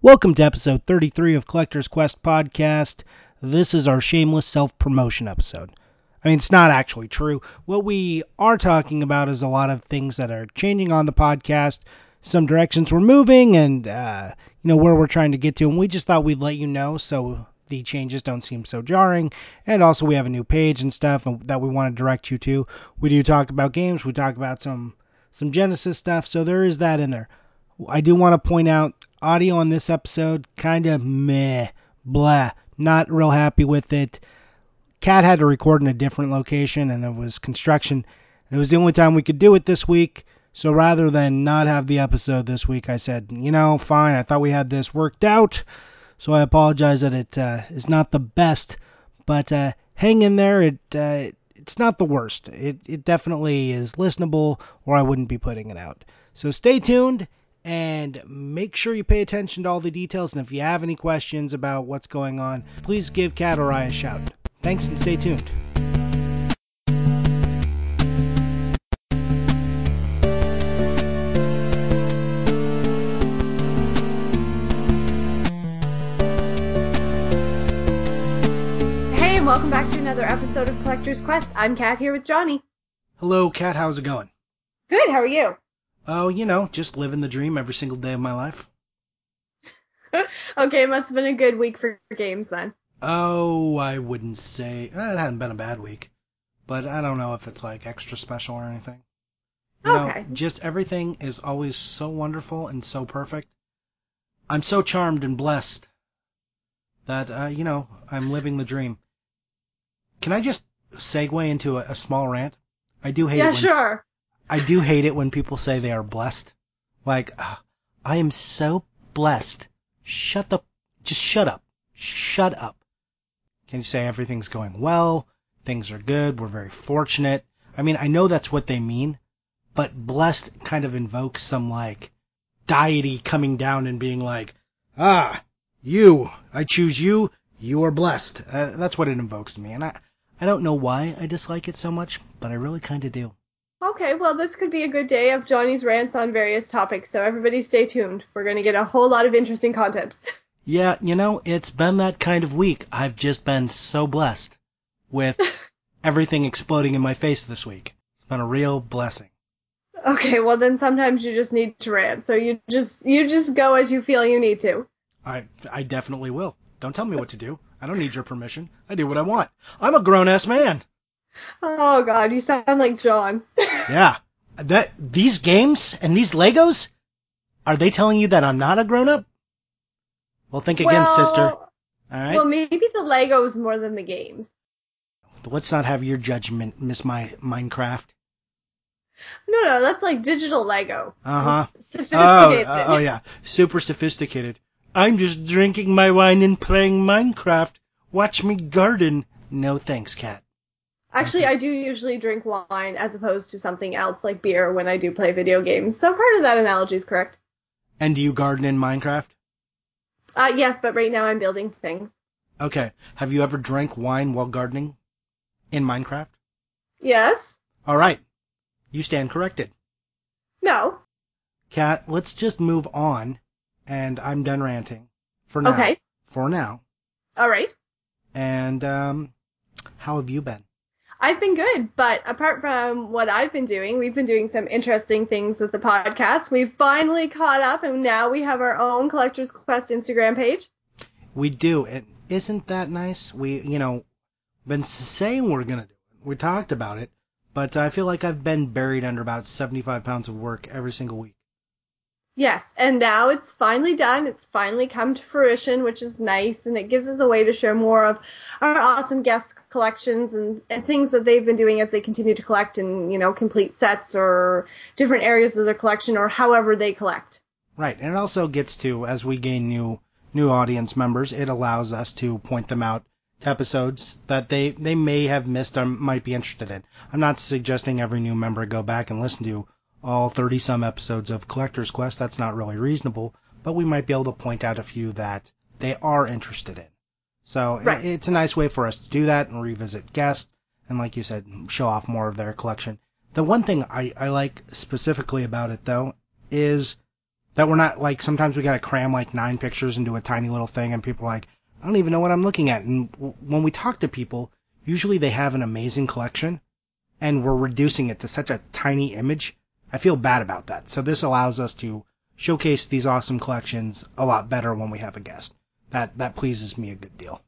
Welcome to episode 33 of Collector's Quest podcast. This is our shameless self promotion episode. I mean, it's not actually true. What we are talking about is a lot of things that are changing on the podcast, some directions we're moving, and, uh, you know, where we're trying to get to. And we just thought we'd let you know so the changes don't seem so jarring. And also, we have a new page and stuff that we want to direct you to. We do talk about games, we talk about some some Genesis stuff, so there is that in there. I do want to point out audio on this episode kind of meh, blah, not real happy with it. Kat had to record in a different location and there was construction. It was the only time we could do it this week. So rather than not have the episode this week, I said, you know, fine. I thought we had this worked out. So I apologize that it uh, is not the best, but uh, hang in there. It uh, it's not the worst. It it definitely is listenable, or I wouldn't be putting it out. So stay tuned and make sure you pay attention to all the details. And if you have any questions about what's going on, please give Kat or I a shout. Thanks and stay tuned. Hey, and welcome back to another episode of Collector's Quest. I'm Kat here with Johnny. Hello, Kat. How's it going? Good, how are you? Oh, you know, just living the dream every single day of my life. okay, it must have been a good week for games then. Oh, I wouldn't say. eh, It hadn't been a bad week. But I don't know if it's like extra special or anything. You Okay. know, just everything is always so wonderful and so perfect. I'm so charmed and blessed that, uh, you know, I'm living the dream. Can I just segue into a, a small rant? I do hate it yeah, when sure. I do hate it when people say they are blessed. Like, "Ah, I am so blessed. Shut the, just shut up. Shut up. Can you say everything's going well? Things are good. We're very fortunate. I mean, I know that's what they mean, but blessed kind of invokes some like deity coming down and being like, ah, you, I choose you. You are blessed. Uh, that's what it invokes to me. And I, I don't know why I dislike it so much, but I really kind of do. Okay, well, this could be a good day of Johnny's rants on various topics, so everybody stay tuned. We're going to get a whole lot of interesting content. Yeah, you know, it's been that kind of week. I've just been so blessed with everything exploding in my face this week. It's been a real blessing. Okay, well then sometimes you just need to rant, so you just you just go as you feel you need to. I I definitely will. Don't tell me what to do. I don't need your permission. I do what I want. I'm a grown ass man. Oh god, you sound like John. Yeah. That these games and these Legos are they telling you that I'm not a grown up? Well, think again, well, sister. All right. Well, maybe the Legos more than the games. Let's not have your judgment miss my Minecraft. No, no, that's like digital Lego. Uh huh. It's Oh, oh yeah, super sophisticated. I'm just drinking my wine and playing Minecraft. Watch me garden. No thanks, Kat. Actually, I do usually drink wine as opposed to something else like beer when I do play video games. So part of that analogy is correct. And do you garden in Minecraft? Uh, yes, but right now I'm building things. Okay. Have you ever drank wine while gardening in Minecraft? Yes? All right. You stand corrected. No? Kat, let's just move on. And I'm done ranting for now. Okay. For now. Alright. And um, how have you been? I've been good, but apart from what I've been doing, we've been doing some interesting things with the podcast. We've finally caught up and now we have our own Collector's Quest Instagram page. We do. And isn't that nice? We, you know, been saying we're gonna do it. We talked about it, but I feel like I've been buried under about 75 pounds of work every single week. Yes, and now it's finally done. It's finally come to fruition, which is nice, and it gives us a way to share more of our awesome guest collections and, and things that they've been doing as they continue to collect and, you know, complete sets or different areas of their collection or however they collect. Right, and it also gets to as we gain new new audience members, it allows us to point them out to episodes that they they may have missed or might be interested in. I'm not suggesting every new member go back and listen to all 30 some episodes of Collector's Quest. That's not really reasonable, but we might be able to point out a few that they are interested in. So Right. it, it's a nice way for us to do that and revisit guests and like you said, show off more of their collection. The one thing I, I like specifically about it though is That we're not like sometimes we gotta cram like nine pictures into a tiny little thing, and people are like, I don't even know what I'm looking at. And w- when we talk to people, usually they have an amazing collection, and we're reducing it to such a tiny image. I feel bad about that. So this allows us to showcase these awesome collections a lot better when we have a guest. That that pleases me a good deal.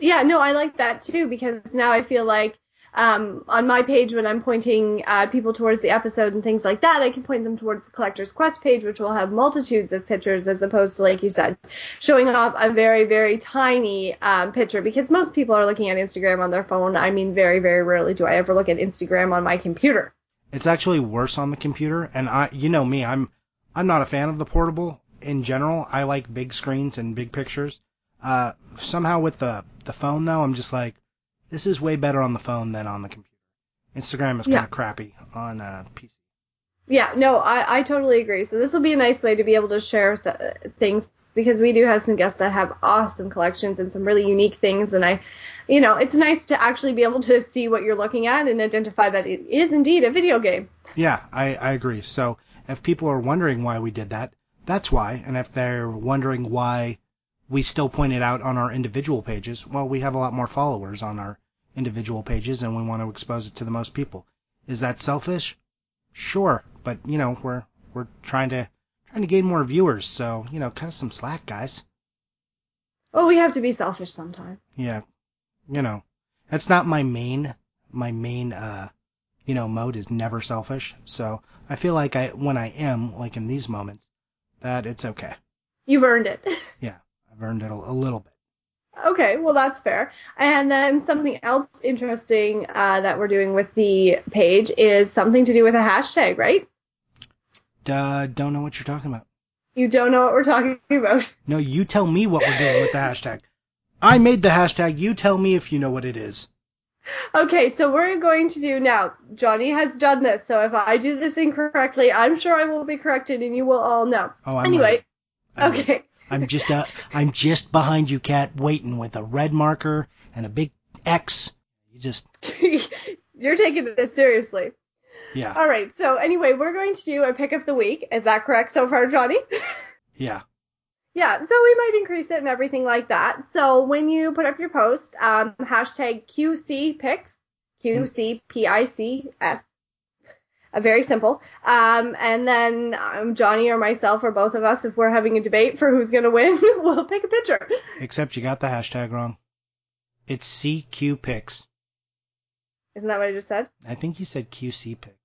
Yeah, no, I like that too because now I feel like um, on my page when I'm pointing uh, people towards the episode and things like that, I can point them towards the Collector's Quest page, which will have multitudes of pictures as opposed to, like you said, showing off a very, very tiny um, picture because most people are looking at Instagram on their phone. I mean, very, very rarely do I ever look at Instagram on my computer. It's actually worse on the computer, and I, you know me, I'm, I'm not a fan of the portable in general. I like big screens and big pictures. Uh, somehow with the the phone though, I'm just like, this is way better on the phone than on the computer. Instagram is kind Yeah. of crappy on uh, PC. Yeah, no, I, I totally agree. So this will be a nice way to be able to share th- things because we do have some guests that have awesome collections and some really unique things. And I, you know, it's nice to actually be able to see what you're looking at and identify that it is indeed a video game. Yeah, I, I agree. So if people are wondering why we did that, that's why. And if they're wondering why we still point it out on our individual pages, well, we have a lot more followers on our individual pages and we want to expose it to the most people. Is that selfish? Sure, but you know, we're we're trying to trying to gain more viewers, so, you know, cut us some slack, guys. Well, we have to be selfish sometimes. Yeah. You know, that's not my main my main uh you know mode is never selfish. So I feel like I when I am like in these moments that it's okay. You've earned it. Yeah, I've earned it a, a little bit. Okay, well that's fair. And then something else interesting uh, that we're doing with the page is something to do with a hashtag, right? Uh, don't know what you're talking about. You don't know what we're talking about. No, you tell me what we're doing with the hashtag. I made the hashtag. You tell me if you know what it is. Okay, so we're going to do now. Johnny has done this, so if I do this incorrectly, I'm sure I will be corrected, and you will all know. Oh, I'm anyway. I'm ready. okay. I'm just uh, I'm just behind you, Kat, waiting with a red marker and a big X. You just You're taking this seriously. Yeah All right. So anyway, we're going to do a pick of the week. Is that correct so far, Johnny? yeah. yeah. So we might increase it and everything like that. So when you put up your post, um, hashtag QC picks, Q C P I C S. Uh, very simple. Um, and then um, Johnny or myself or both of us, if we're having a debate for who's going to win, we'll pick a picture. Except you got the hashtag wrong. It's CQ Picks. Isn't that what I just said? I think you said QC Picks.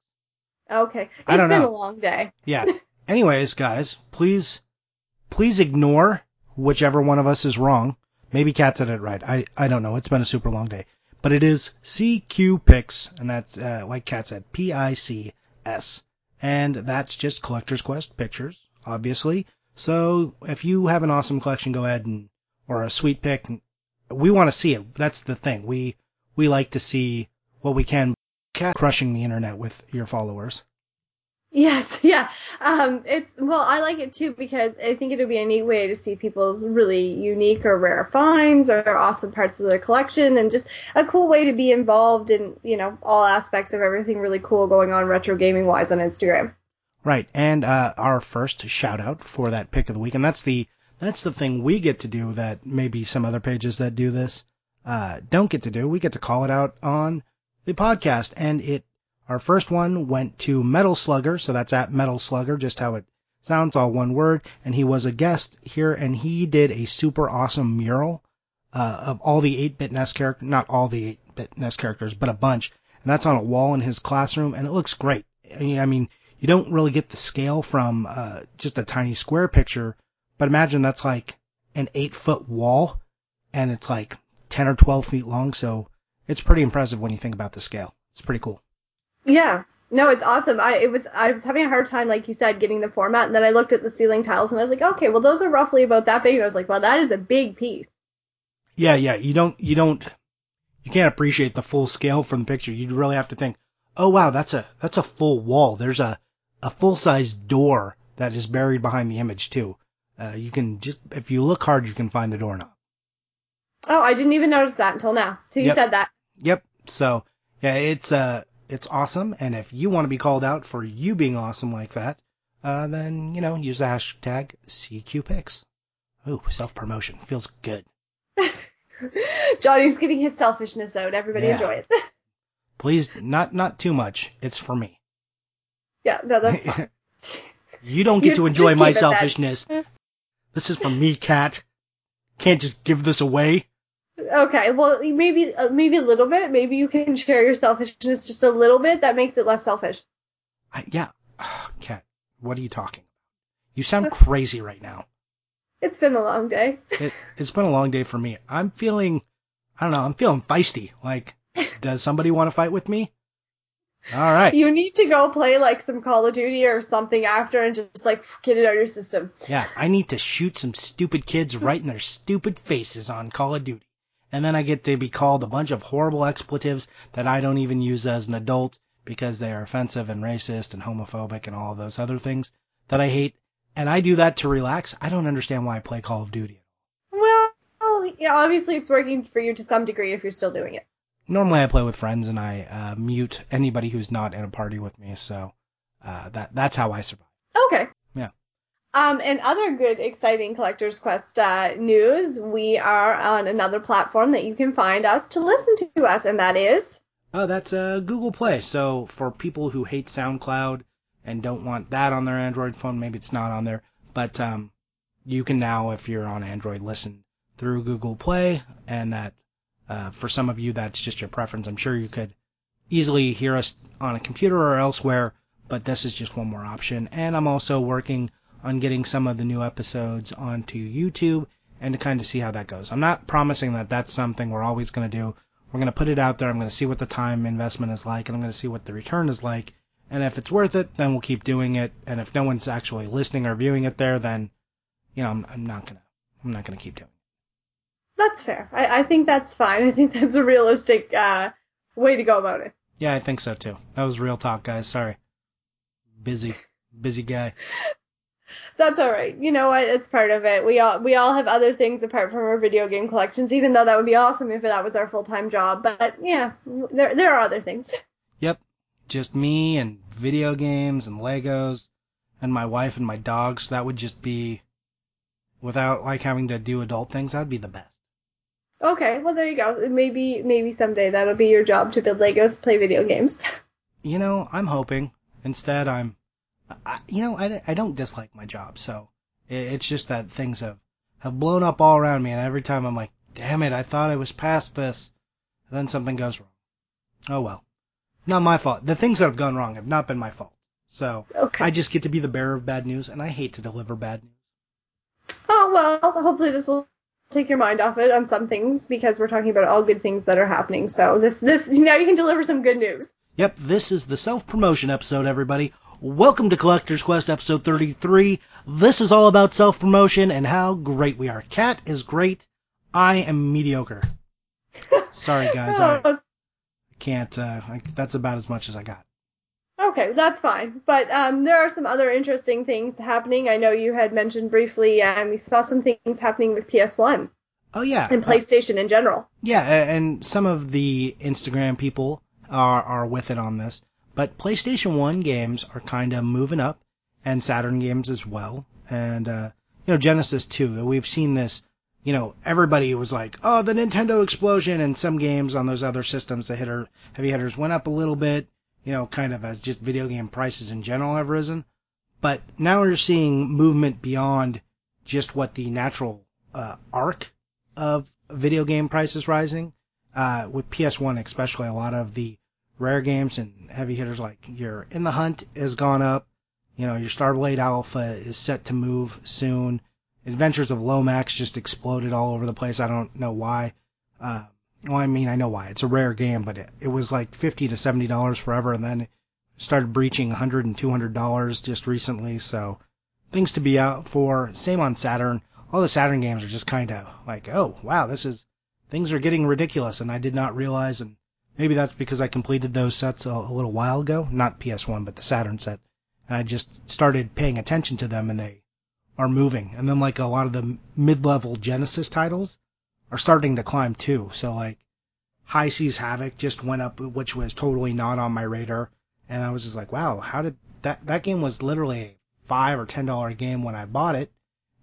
Okay. It's I don't been know. a long day. Yeah. Anyways, guys, please, please ignore whichever one of us is wrong. Maybe Kat said it right. I, I don't know. It's been a super long day. But it is CQ Picks, and that's, uh, like Kat said, P-I-C-S. And that's just Collector's Quest pictures, obviously. So if you have an awesome collection, go ahead and, or a sweet pick, we want to see it. That's the thing. We, we like to see what we can. Kat crushing the internet with your followers. Yes, yeah. Um, it's well, I like it too because I think it would be a neat way to see people's really unique or rare finds or awesome parts of their collection, and just a cool way to be involved in you know all aspects of everything really cool going on retro gaming wise on Instagram. Right, and uh, our first shout out for that pick of the week, and that's the that's the thing we get to do that maybe some other pages that do this uh, don't get to do. We get to call it out on the podcast, and it our first one went to Metal Slugger, so that's at Metal Slugger, just how it sounds, all one word, and he was a guest here, and he did a super awesome mural uh, of all the 8-bit NES characters, not all the 8-bit NES characters, but a bunch, and that's on a wall in his classroom, and it looks great. I mean, you don't really get the scale from uh, just a tiny square picture, but imagine that's like an 8-foot wall, and it's like 10 or 12 feet long, so it's pretty impressive when you think about the scale. It's pretty cool. Yeah. No, it's awesome. I it was I was having a hard time, like you said, getting the format, and then I looked at the ceiling tiles and I was like, okay, well those are roughly about that big. And I was like, well, that is a big piece. Yeah, yeah. You don't, you don't, you can't appreciate the full scale from the picture. You'd really have to think, oh wow, that's a that's a full wall. There's a a full size door that is buried behind the image too. Uh, you can just if you look hard, you can find the doorknob. Oh, I didn't even notice that until now. Till you Yep. said that. Yep. So yeah, it's uh it's awesome. And if you want to be called out for you being awesome like that, uh, then you know use the hashtag CQ Picks. Ooh, self promotion feels good. Johnny's getting his selfishness out. Everybody Yeah. enjoy it. Please, not not too much. It's for me. yeah, no, that's fine. you don't get You to enjoy my that. selfishness. This is for me, Kat. Can't just give this away. Okay, well, maybe uh, maybe a little bit. Maybe you can share your selfishness just a little bit. That makes it less selfish. I, yeah, Kat. What are you talking? You sound crazy right now. It's been a long day. It, it's been a long day for me. I'm feeling, I don't know, I'm feeling feisty. Like, does somebody want to fight with me? All right. You need to go play like some Call of Duty or something after and just like get it out of your system. Yeah, I need to shoot some stupid kids right in their stupid faces on Call of Duty. And then I get to be called a bunch of horrible expletives that I don't even use as an adult because they are offensive and racist and homophobic and all of those other things that I hate. And I do that to relax. I don't understand why I play Call of Duty. Well, yeah, obviously it's working for you to some degree if you're still doing it. Normally I play with friends and I uh, mute anybody who's not in a party with me. So uh, that that's how I survive. Um, and other good, exciting Collector's Quest uh, news, we are on another platform that you can find us to listen to us, and that is Oh, that's uh, Google Play. So for people who hate SoundCloud and don't want that on their Android phone, maybe it's not on there, but um, you can now, if you're on Android, listen through Google Play, and that uh, for some of you that's just your preference. I'm sure you could easily hear us on a computer or elsewhere, but this is just one more option. And I'm also working on getting some of the new episodes onto YouTube and to kind of see how that goes. I'm not promising that that's something we're always going to do. We're going to put it out there. I'm going to see what the time investment is like, and I'm going to see what the return is like. And if it's worth it, then we'll keep doing it. And if no one's actually listening or viewing it there, then you know I'm, I'm not gonna I'm not gonna keep doing. it. that's fair. I, I think that's fine. I think that's a realistic uh, way to go about it. Yeah, I think so too. That was real talk, guys. Sorry. Busy, busy guy. That's all right. You know what? It's part of it. We all we all have other things apart from our video game collections. Even though that would be awesome if that was our full time job. But yeah, there there are other things. Yep, just me and video games and Legos and my wife and my dogs. That would just be without like having to do adult things. That'd be the best. Okay, well there you go. Maybe maybe someday that'll be your job to build Legos, play video games. You know, I'm hoping. Instead, I'm, I, you know, I, I don't dislike my job, so it, it's just that things have have blown up all around me, and every time I'm like, damn it, I thought I was past this, and then something goes wrong. Oh well, not my fault. The things that have gone wrong have not been my fault. So Okay. I just get to be the bearer of bad news, and I hate to deliver bad news. Oh well, hopefully this will take your mind off it on some things because we're talking about all good things that are happening. So this this now you can deliver some good news. Yep, this is the self promotion episode, everybody. Welcome to Collector's Quest episode 33. This is all about self promotion and how great we are. Kat is great. I am mediocre. Sorry, guys. I can't. Uh, I, that's about as much as I got. okay, that's fine. But um, there are some other interesting things happening. I know you had mentioned briefly. Um, we saw some things happening with PS1 Oh yeah, and uh, PlayStation in general. yeah, and some of the Instagram people are are with it on this. But PlayStation One games are kind of moving up, and Saturn games as well, and uh, you know Genesis too. We've seen this. You know, everybody was like, "Oh, the Nintendo explosion," and some games on those other systems, the hitter heavy hitters went up a little bit. You know, kind of as just video game prices in general have risen. But now we're seeing movement beyond just what the natural uh, arc of video game prices rising. Uh, with PS1 especially, a lot of the rare games and heavy hitters like your In the Hunt has gone up. You know, your Starblade Alpha is set to move soon. Adventures of Lomax just exploded all over the place. I don't know why. Uh, well, I mean, I know why. It's a rare game, but it, it was like fifty to seventy dollars forever, and then started breaching a hundred and two hundred dollars just recently. So things to be out for. Same on Saturn. All the Saturn games are just kind of like, oh wow, this is things are getting ridiculous, and I did not realize. And maybe that's because I completed those sets a, a little while ago, not PS1, but the Saturn set, and I just started paying attention to them, and they are moving. And then like a lot of the mid-level Genesis titles are starting to climb too. So like High Seas Havoc just went up, which was totally not on my radar, and I was just like, wow, how did that? That game was literally a five or ten dollar game when I bought it,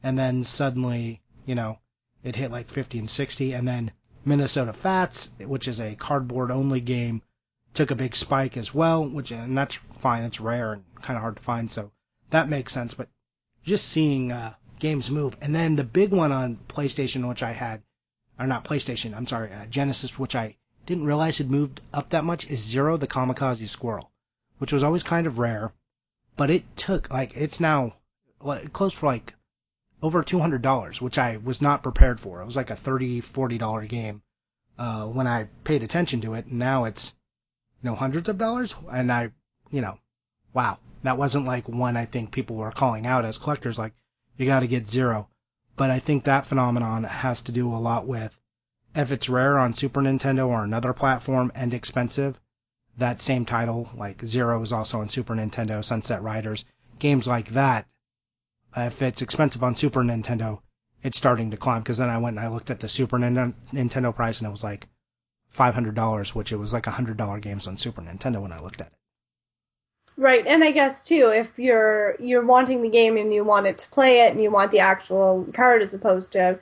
and then suddenly, you know, it hit like fifty and sixty, and then Minnesota Fats, which is a cardboard only game, took a big spike as well, which and that's fine. It's rare and kind of hard to find, so that makes sense. But just seeing uh, games move, and then the big one on PlayStation, which I had, or not PlayStation, I'm sorry, uh, Genesis, which I didn't realize had moved up that much, is Zero the Kamikaze Squirrel, which was always kind of rare, but it took like it's now close for like over two hundred dollars, which I was not prepared for. It was like a thirty, forty dollar game uh, when I paid attention to it. And now it's you know hundreds of dollars, and I you know wow that wasn't like one I think people were calling out as collectors like you got to get zero. But I think that phenomenon has to do a lot with if it's rare on Super Nintendo or another platform and expensive, that same title, like Zero is also on Super Nintendo, Sunset Riders, games like that, if it's expensive on Super Nintendo, it's starting to climb. Because then I went and I looked at the Super Nintendo price and it was like $500, which it was like $100 games on Super Nintendo when I looked at it. Right, and I guess too, if you're you're wanting the game and you want it to play it and you want the actual card as opposed to,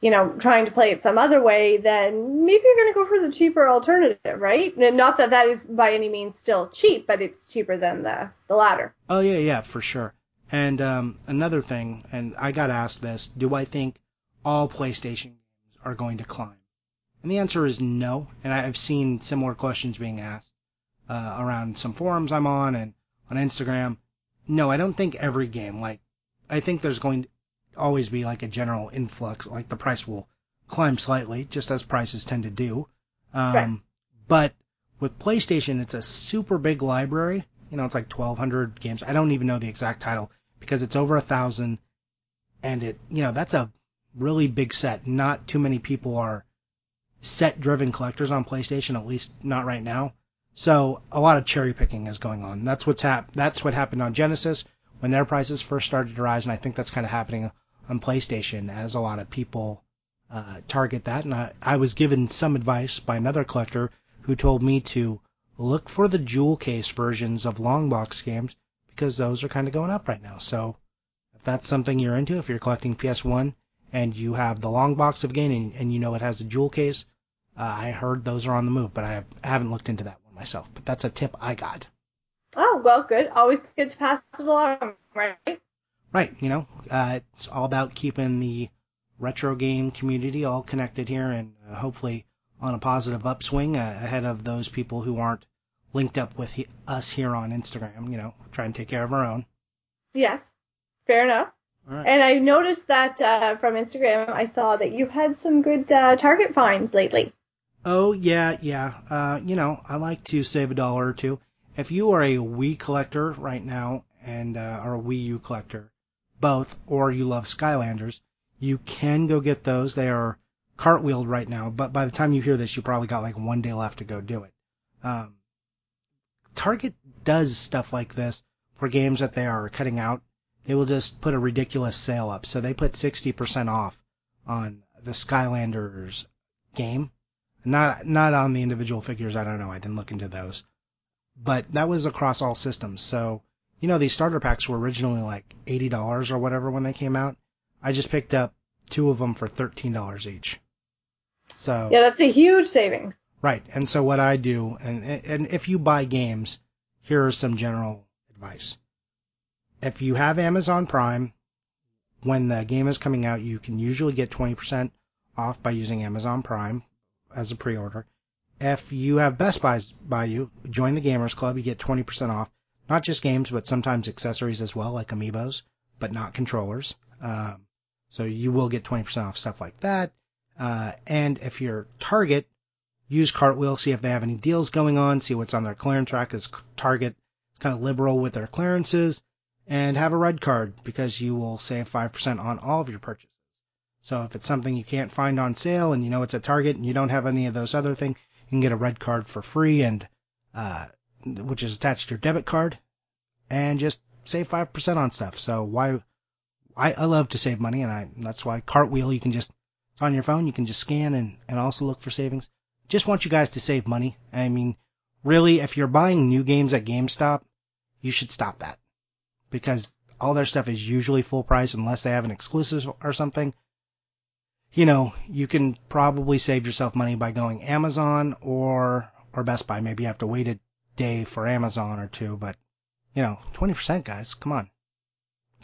you know, trying to play it some other way, then maybe you're going to go for the cheaper alternative, right? Not that that is by any means still cheap, but it's cheaper than the the latter. Oh yeah, yeah, for sure. And um, another thing, and I got asked this: Do I think all PlayStation games are going to climb? And the answer is no. And I've seen similar questions being asked uh, around some forums I'm on and on Instagram. No, I don't think every game. Like, I think there's going to always be like a general influx. Like the price will climb slightly, just as prices tend to do. Um, right. But with PlayStation, it's a super big library. You know, it's like 1,200 games. I don't even know the exact title because it's over a thousand, and it, you know, that's a really big set. Not too many people are set-driven collectors on PlayStation, at least not right now. So a lot of cherry picking is going on. That's what's hap- That's what happened on Genesis when their prices first started to rise, and I think that's kind of happening on PlayStation as a lot of people uh, target that. And I, I was given some advice by another collector who told me to look for the jewel case versions of long box games because those are kind of going up right now. So if that's something you're into, if you're collecting PS1 and you have the long box of a game and, and you know it has a jewel case, uh, I heard those are on the move, but I, have, I haven't looked into that one myself. But that's a tip I got. Oh well, good. Always good to pass it along, right? Right. You know, uh, it's all about keeping the retro game community all connected here, and uh, hopefully on a positive upswing ahead of those people who aren't linked up with he- us here on Instagram. You know, try and take care of our own. Yes, fair enough. Right. And I noticed that uh, from Instagram, I saw that you had some good uh, Target finds lately. Oh yeah, yeah. Uh, you know, I like to save a dollar or two. If you are a Wii collector right now and uh, are a Wii U collector, both, or you love Skylanders, you can go get those. They are cartwheeled right now, but by the time you hear this, you probably got like one day left to go do it. Um, Target does stuff like this for games that they are cutting out. They will just put a ridiculous sale up. So they put 60% off on the Skylanders game not not on the individual figures. I don't know. I didn't look into those. But that was across all systems. So you know these starter packs were originally like eighty dollars or whatever when they came out. I just picked up two of them for thirteen dollars each. So yeah, that's a huge savings. Right. And so what I do, and and if you buy games, here are some general advice. If you have Amazon Prime, when the game is coming out, you can usually get 20% off by using Amazon Prime as a pre-order. If you have Best Buys by you, join the Gamers Club. You get 20% off, not just games, but sometimes accessories as well, like amiibos, but not controllers. Um, so you will get 20% off stuff like that. Uh, and if you're Target, use Cartwheel, see if they have any deals going on, see what's on their clearance rack, because Target is kind of liberal with their clearances, and have a red card because you will save 5% on all of your purchases. So if it's something you can't find on sale and you know it's at Target and you don't have any of those other things, you can get a red card for free and uh, which is attached to your debit card, and just save five percent on stuff. So why? I, I love to save money, and I that's why Cartwheel you can just on your phone. You can just scan and and also look for savings. Just want you guys to save money. I mean, really, if you're buying new games at GameStop, you should stop that because all their stuff is usually full price unless they have an exclusive or something. You know, you can probably save yourself money by going Amazon or or Best Buy. Maybe you have to wait a day for Amazon or two, but you know, 20% guys, come on.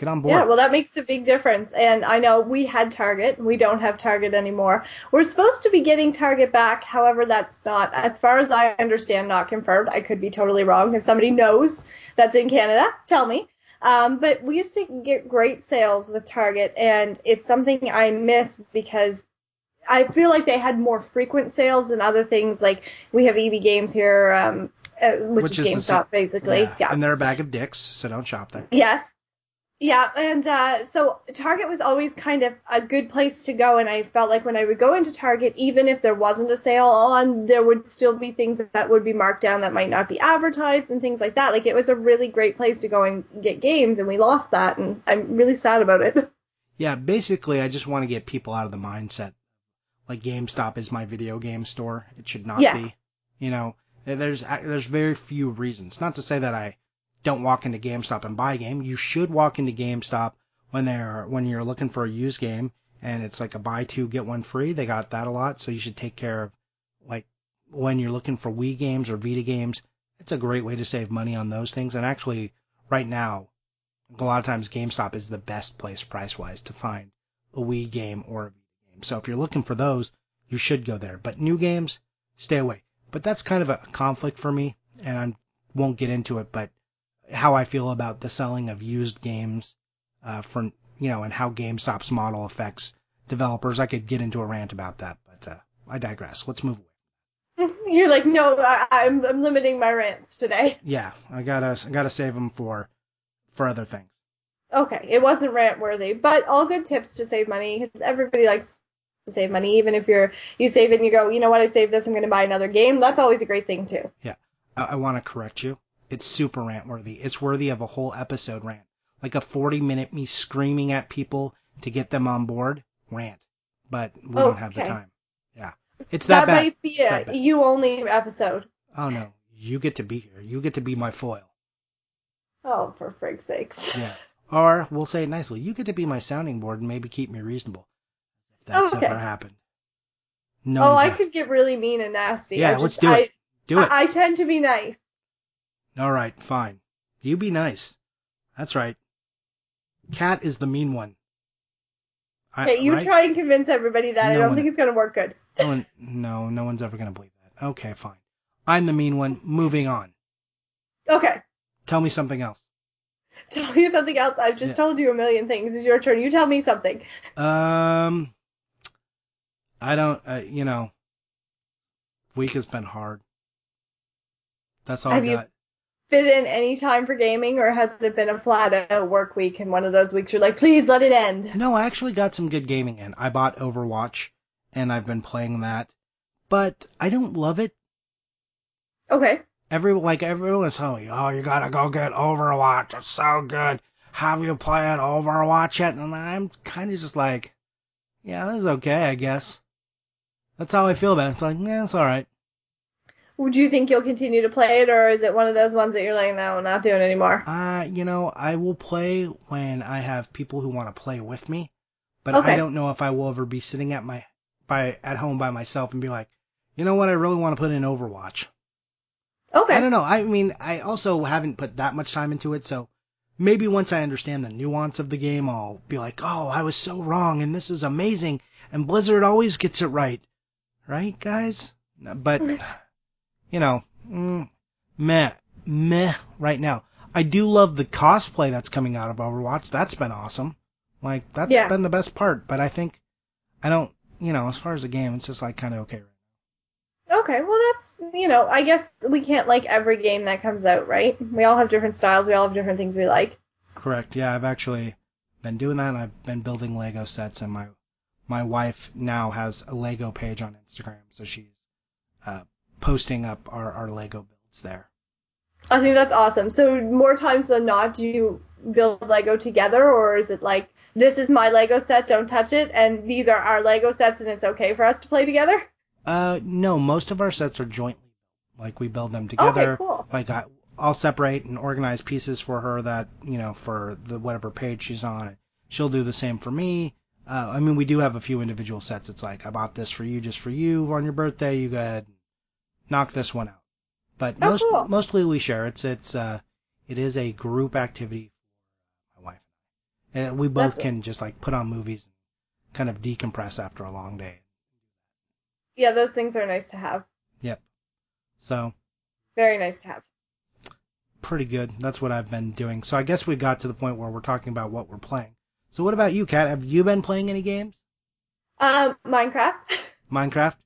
Get on board. Yeah, well, that makes a big difference. And I know we had Target. We don't have Target anymore. We're supposed to be getting Target back. However, that's not, as far as I understand, not confirmed. I could be totally wrong. If somebody knows that's in Canada, tell me. Um, but we used to get great sales with Target, and it's something I miss because I feel like they had more frequent sales than other things. Like we have EB Games here, um, uh, which, Which is, is the GameStop, basically. yeah. yeah. And they're a bag of dicks, so don't shop there. Yes. Yeah, and uh, so Target was always kind of a good place to go, and I felt like when I would go into Target, even if there wasn't a sale on, there would still be things that would be marked down that might not be advertised and things like that. Like it was a really great place to go and get games, and we lost that, and I'm really sad about it. Yeah, basically, I just want to get people out of the mindset like GameStop is my video game store. It should not Yes. be. You know, there's there's very few reasons. Not to say that I don't walk into GameStop and buy a game. You should walk into GameStop when they're when you're looking for a used game and it's like a buy two get one free. They got that a lot, so you should take care of like when you're looking for Wii games or Vita games. It's a great way to save money on those things. And actually, right now, a lot of times GameStop is the best place price wise to find a Wii game or a Vita game. So if you're looking for those, you should go there. But new games, stay away. But that's kind of a conflict for me, and I won't get into it. But how I feel about the selling of used games, uh, for you know, and how GameStop's model affects developers, I could get into a rant about that. But uh, I digress. Let's move away. You're like, no, I, I'm, I'm limiting my rants today. Yeah, I gotta I gotta save them for for other things. Okay, it wasn't rant worthy, but all good tips to save money because everybody likes to save money. Even if you're you save it and you go, you know what, I saved this, I'm going to buy another game. That's always a great thing too. I, I want to correct you. It's super rant worthy. It's worthy of a whole episode rant. Like a 40 minute me screaming at people to get them on board rant. But we don't have the time. Yeah. It's that, bad. might be That a you only episode. Oh no. You get to be here. You get to be my foil. Oh, for frig's sakes. Yeah. Or we'll say it nicely. You get to be my sounding board and maybe keep me reasonable. If that's oh, Okay. ever happened. No. oh, I could get really mean and nasty. Yeah, I let's just, do it. Do it. I, I tend to be nice. All right, fine. You be nice. That's right. Kat is the mean one. I, Okay, you right? try and convince everybody that. I No don't one- think it's going to work good. No, one, no, no one's ever gonna believe that. Okay, fine. I'm the mean one. Moving on. Okay. Tell me something else. Tell me something else. I've just Yeah. told you a million things. It's your turn. You tell me something. Um, I don't. Uh, you know, week has been hard. That's all Have I you- got. Fit in any time for gaming, or has it been a flat out work week and one of those weeks you're like, please let it end? No, I actually got some good gaming in. I bought Overwatch, and I've been playing that, but I don't love it. Okay. Every like everyone's telling me, oh, you gotta go get Overwatch. It's so good. Have you played Overwatch yet? And I'm kind of just like, yeah, this is okay, I guess. That's how I feel about it. It's like, yeah, it's all right. Would you think you'll continue to play it, or is it one of those ones that you're like, no, not doing anymore? Uh, you know, I will play when I have people who want to play with me, but Okay. I don't know if I will ever be sitting at my by at home by myself and be like, you know what, I really want to put in Overwatch. Okay. I don't know. I mean, I also haven't put that much time into it, so maybe once I understand the nuance of the game, I'll be like, oh, I was so wrong, and this is amazing, and Blizzard always gets it right. Right, guys? But, you know, mm, meh, meh right now. I do love the cosplay that's coming out of Overwatch. That's been awesome. Like, that's Yeah. been the best part, but I think, I don't, you know, as far as the game, it's just like kind of okay Okay, well that's you know, I guess we can't like every game that comes out, right? We all have different styles, we all have different things we like. Correct. Yeah, I've actually been doing that. And I've been building Lego sets, and my my wife now has a Lego page on Instagram, so she's uh, posting up our our Lego builds there. I think that's awesome. So more times than not, do you build Lego together, or is it like this is my Lego set, don't touch it, and these are our Lego sets, and it's okay for us to play together? Uh, no, most of our sets are jointly. Like we build them together. Okay, cool. Like I, I'll separate and organize pieces for her that you know for the whatever page she's on. She'll do the same for me. Uh, I mean, we do have a few individual sets. It's like I bought this for you, just for you on your birthday. You go ahead, knock this one out. But Oh, most cool. mostly we share. It's it's uh it is a group activity for my wife and I. And we both That's- can just like put on movies and kind of decompress after a long day. Yeah, those things are nice to have. Yep. So Very nice to have. pretty good. That's what I've been doing. So I guess we got to the point where we're talking about what we're playing. So what about you, Kat? Have you been playing any games? Um, Minecraft. Minecraft?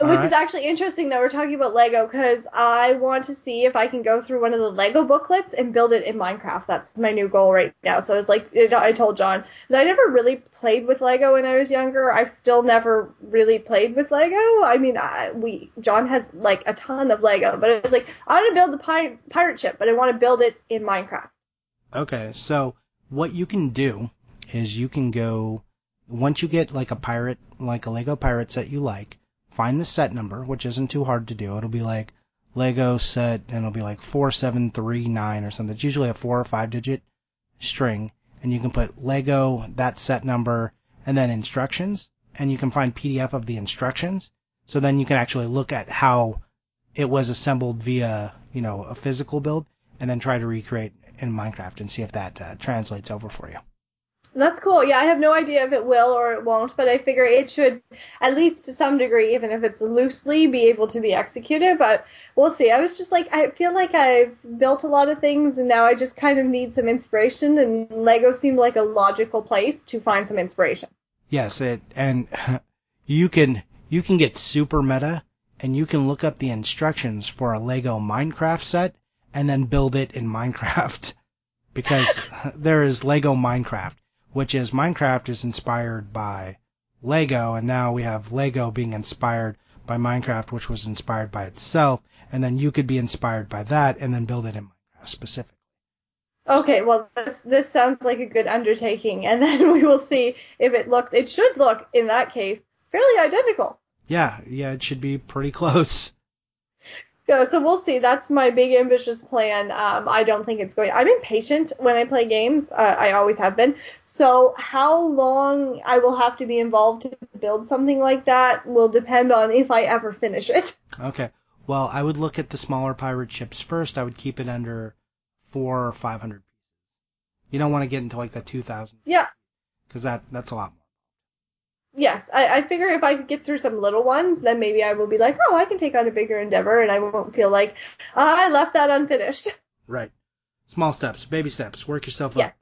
Which Alright. is actually interesting that we're talking about Lego because I want to see if I can go through one of the Lego booklets and build it in Minecraft. That's my new goal right now. So I was like, it, I told John, because I never really played with Lego when I was younger. I've still never really played with Lego. I mean, I, we John has like a ton of Lego, but it was like I want to build the pi- pirate ship, but I want to build it in Minecraft. Okay, so what you can do is you can go once you get like a pirate, like a Lego pirate set you like, find the set number, which isn't too hard to do. It'll be like Lego set, and it'll be like four seven three nine or something. It's usually a four or five digit string, and you can put Lego that set number and then instructions, and you can find PDF of the instructions. So then you can actually look at how it was assembled via, you know, a physical build, and then try to recreate in Minecraft and see if that uh, translates over for you. That's cool. Yeah, I have no idea if it will or it won't, but I figure it should, at least to some degree, even if it's loosely, be able to be executed. But we'll see. I was just like, I feel like I've built a lot of things, and now I just kind of need some inspiration. And Lego seemed like a logical place to find some inspiration. Yes, it and you can you can get super meta and you can look up the instructions for a Lego Minecraft set and then build it in Minecraft because there is Lego Minecraft, which is Minecraft is inspired by Lego and now we have Lego being inspired by Minecraft which was inspired by itself and then you could be inspired by that and then build it in Minecraft specifically. Okay, well, this this sounds like a good undertaking, and then we will see if it looks. It should look, in that case, fairly identical. Yeah, yeah, it should be pretty close. Yeah, so we'll see. That's my big ambitious plan. Um, I don't think it's going. I'm impatient when I play games. Uh, I always have been. So how long I will have to be involved to build something like that will depend on if I ever finish it. Okay. Well, I would look at the smaller pirate ships first. I would keep it under four or five hundred. You don't want to get into like the two thousand Yeah. because that that's a lot. Yes, I, I figure if I could get through some little ones, then maybe I will be like, oh, I can take on a bigger endeavor, and I won't feel like "Ah, I left that unfinished. Right. Small steps, baby steps. Work yourself Yes. up.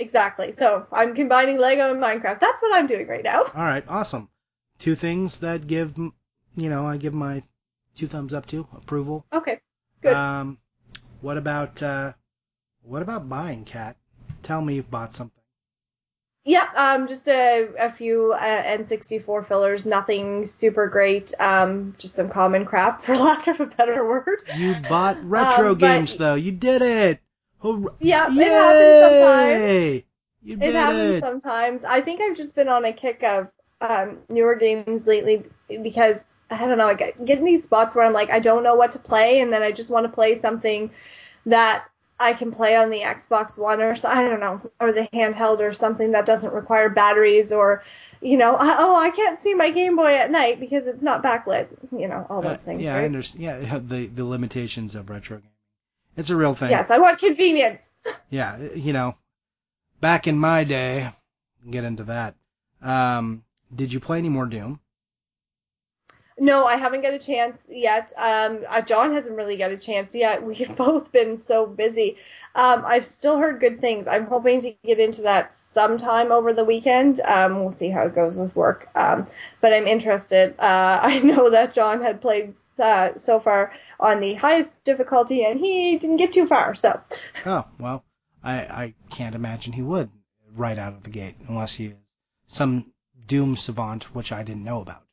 Exactly. So I'm combining Lego and Minecraft. That's what I'm doing right now. All right. Awesome. Two things that give you know I give my two thumbs up to approval. Okay. Good. Um, what about uh, what about buying Kat? Tell me you've bought something. Yeah, um, just a, a few uh, N64 fillers, nothing super great, um, just some common crap, for lack of a better word. You bought retro Um, games though. You did it. Hooray. Yeah, it happens sometimes. You did It happens it. sometimes. I think I've just been on a kick of um, newer games lately because I don't know, I get, get in these spots where I'm like, I don't know what to play, and then I just want to play something that I can play on the Xbox One or I don't know, or the handheld or something that doesn't require batteries or, you know, oh, I can't see my Game Boy at night because it's not backlit, you know, all those Uh, things. yeah, I understand. Yeah, the the limitations of retro gaming. It's a real thing. Yes, I want convenience. Yeah, you know, back in my day, get into that. Um, did you play any more Doom? No, I haven't got a chance yet. Um, uh, John hasn't really got a chance yet. We've both been so busy. Um, I've still heard good things. I'm hoping to get into that sometime over the weekend. Um, we'll see how it goes with work. Um, but I'm interested. Uh, I know that John had played uh, so far on the highest difficulty, and he didn't get too far. So, Oh, well, I I can't imagine he would right out of the gate unless he is some Doom savant, which I didn't know about.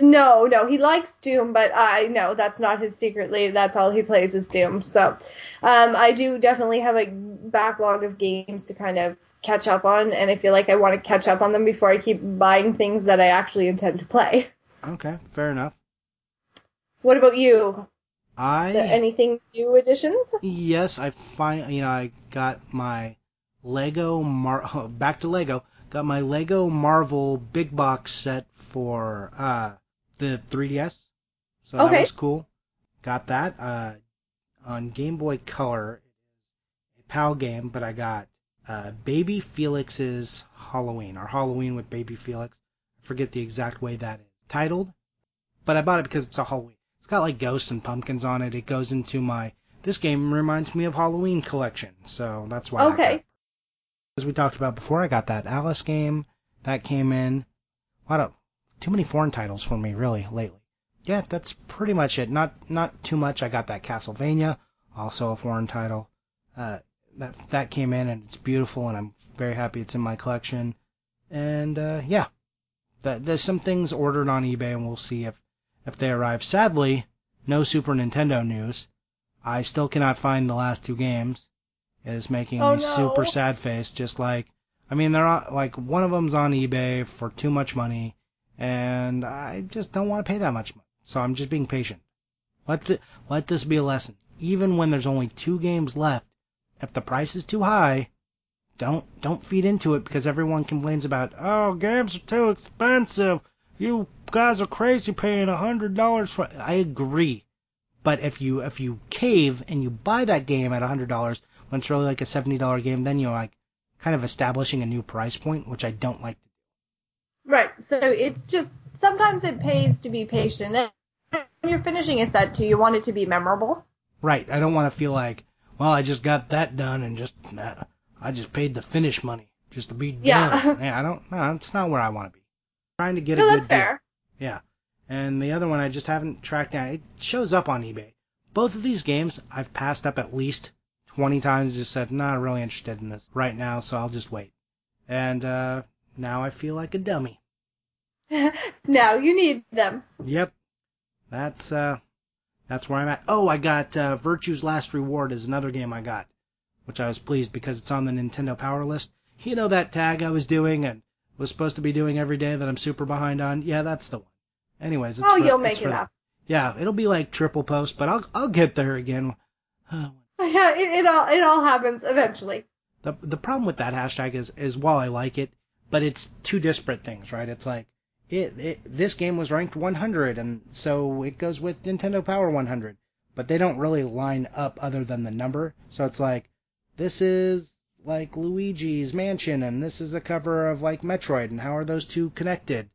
No, no, he likes Doom, but I know that's not his secretly. That's all he plays is Doom. So, um, I do definitely have a backlog of games to kind of catch up on, and I feel like I want to catch up on them before I keep buying things that I actually intend to play. Okay, fair enough. What about you? I There anything new additions? yes, I find you know I got my Lego Mar back to Lego. Got my Lego Marvel big box set for uh the 3DS. So that was cool. Got that uh on Game Boy Color. A PAL game, but I got uh Baby Felix's Halloween or Halloween with Baby Felix. I forget the exact way that is titled, but I bought it because it's a Halloween. It's got like ghosts and pumpkins on it. It goes into my this game reminds me of Halloween collection, so that's why. I got Okay. As we talked about before, I got that Alice game that came in. A lot of too many foreign titles for me really lately. Yeah, that's pretty much it. Not not too much. I got that Castlevania, also a foreign title. Uh, that that came in and it's beautiful, and I'm very happy it's in my collection. And uh, yeah, that there's some things ordered on eBay, and we'll see if if they arrive. Sadly, no Super Nintendo news. I still cannot find the last two games. It is making Oh, me no. super sad face. Just like, I mean, they're on, like one of them's on eBay for too much money, and I just don't want to pay that much money. So I'm just being patient. Let the, let this be a lesson. Even when there's only two games left, if the price is too high, don't don't feed into it because everyone complains about oh games are too expensive. You guys are crazy paying a hundred dollars for. I agree, but if you if you cave and you buy that game at a hundred dollars when it's really like a seventy dollar game, then you're like kind of establishing a new price point, which I don't like. Right. So it's just sometimes it pays to be patient. And when you're finishing a set too, you want it to be memorable. Right. I don't want to feel like well I just got that done and just I just paid the finish money just to be done. Yeah. Yeah, I don't. No, it's not where I want to be. trying to get No, a that's good deal. fair. Yeah. And the other one I just haven't tracked down. It shows up on eBay. Both of these games I've passed up at least 20 times. Just said, not really interested in this right now, so I'll just wait. And uh, now I feel like a dummy. now you need them. Yep. That's uh, that's where I'm at. Oh, I got uh, Virtue's Last Reward is another game I got, which I was pleased because it's on the Nintendo Power List. You know that tag I was doing and was supposed to be doing every day that I'm super behind on. Yeah, that's the one. Anyways, it's oh, for- you'll make it up. Yeah, it'll be like triple post, but I'll I'll get there again. Yeah, it, it all it all happens eventually. The the problem with that hashtag is is while I like it, but it's two disparate things, right? It's like it, it this game was ranked 100, and so it goes with Nintendo Power 100, but they don't really line up other than the number. So it's like this is like Luigi's Mansion, and this is a cover of like Metroid, and how are those two connected?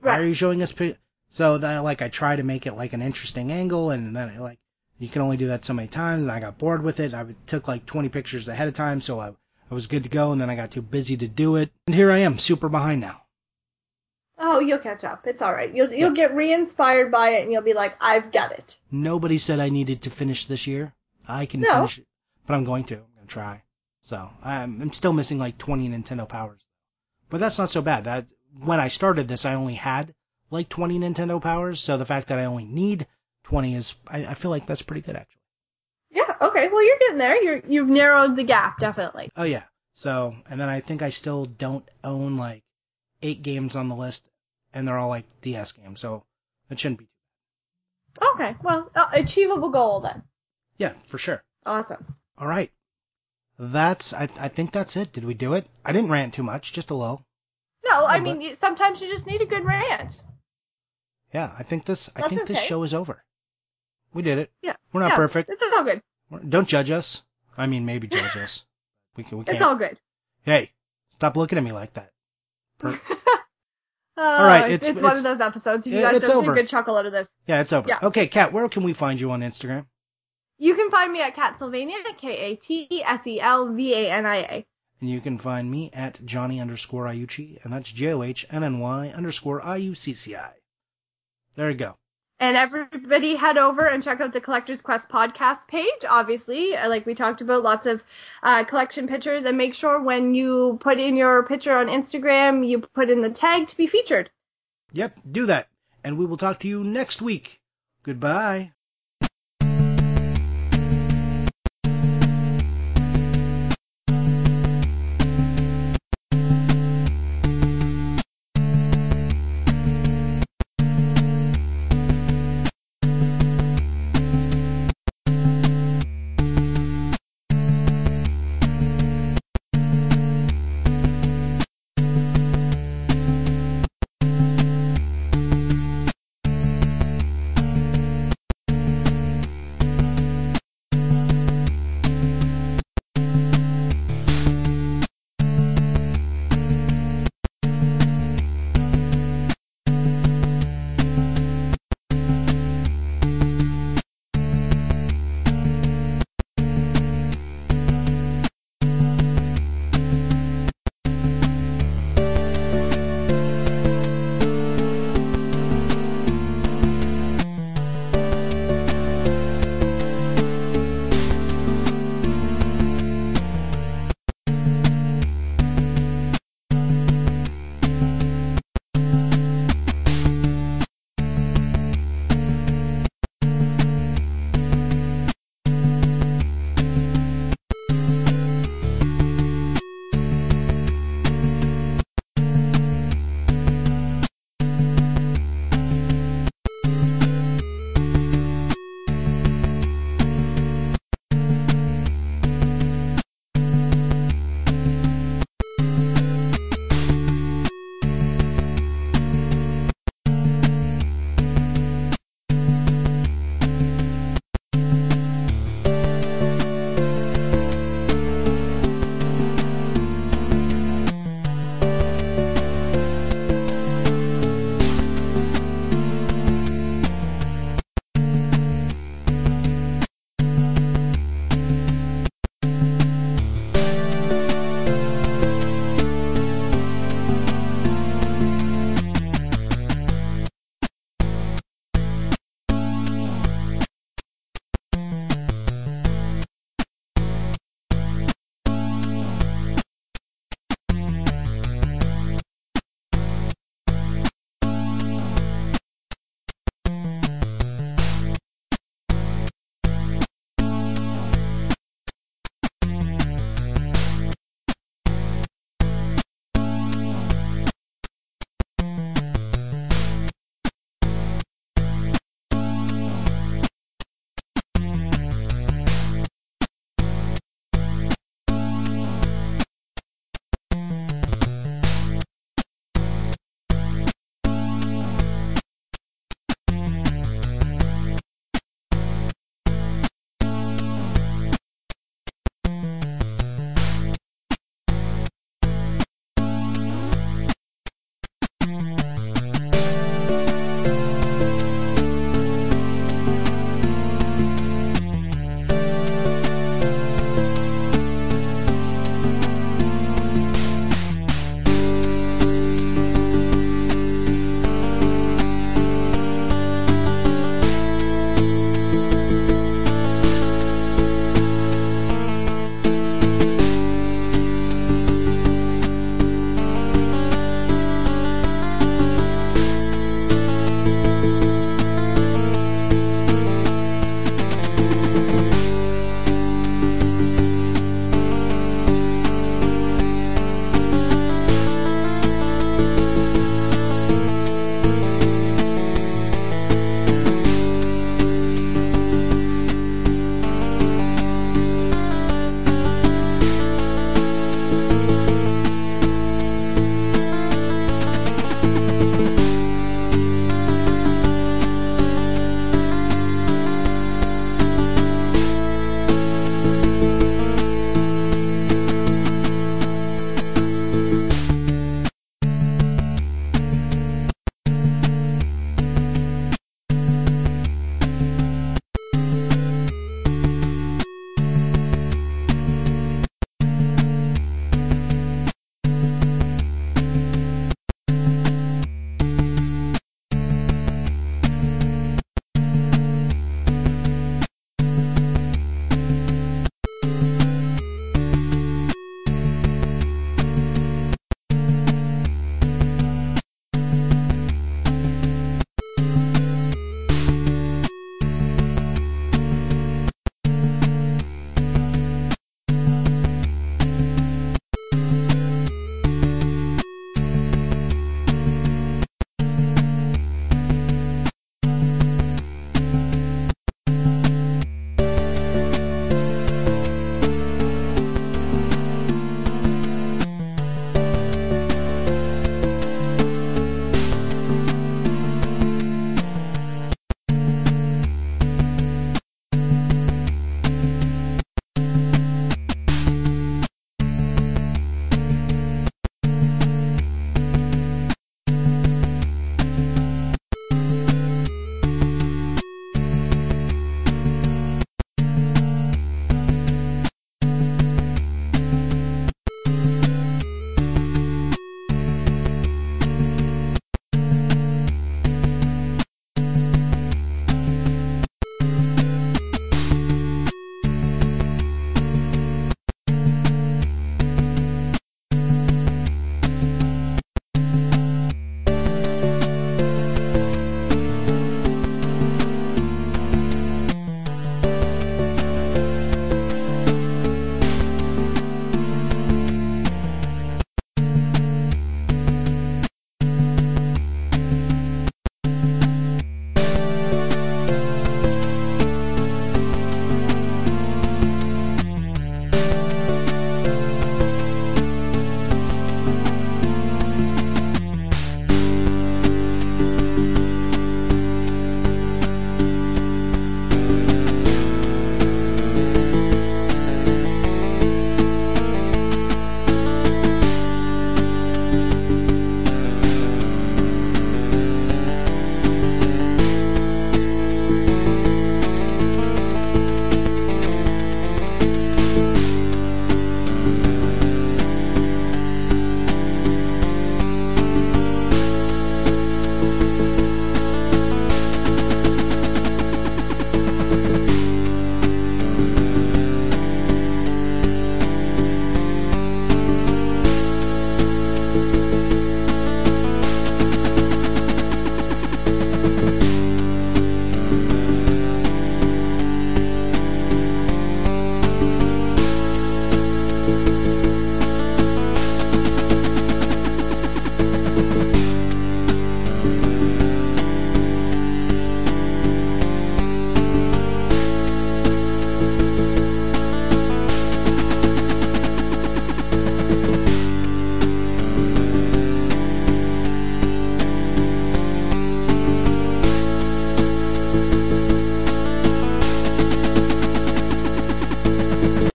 Why are you showing us? Pi- so that like I try to make it like an interesting angle, and then like you can only do that so many times. And I got bored with it. I took like 20 pictures ahead of time, so I, I was good to go. And then I got too busy to do it, and here I am, super behind now. Oh, you'll catch up. It's all right. You'll you'll get re-inspired by it, and you'll be like, I've got it. Nobody said I needed to finish this year. I can No. finish it, but I'm going to. I'm going to try. So I'm, I'm still missing like 20 Nintendo powers, but that's not so bad. That when I started this, I only had like 20 Nintendo powers. So the fact that I only need 20 is, I, I feel like that's pretty good actually. Okay. Well, you're getting there. You're you've narrowed the gap definitely. Oh yeah. So and then I think I still don't own like eight games on the list, and they're all like DS games. So it shouldn't be. Too bad. Okay. Well, uh, achievable goal then. Yeah, for sure. Awesome. All right. That's I I think that's it. Did we do it? I didn't rant too much, just a little. No, I mean you- sometimes you just need a good rant. Yeah, I think this I That's think this okay. show is over. We did it. Yeah. We're not yeah, perfect. It's all good. Don't judge us. I mean, maybe judge us. We can. We can't. It's all good. Hey, stop looking at me like that. Per- oh, All right, It's, it's- it's one of those episodes. You guys don't over. get a good chuckle out of this. yeah, it's over. Yeah. Okay, Kat, where can we find you on Instagram? You can find me at Katselvania, K A T S E L V A N I A. And you can find me at Johnny underscore Iucci, and that's J O H N N Y underscore I U C C I. There you go. And everybody head over and check out the Collector's Quest podcast page. Obviously, uh, like we talked about, lots of uh, collection pictures. And make sure when you put in your picture on Instagram, you put in the tag to be featured. Yep, do that. And we will talk to you next week. Goodbye.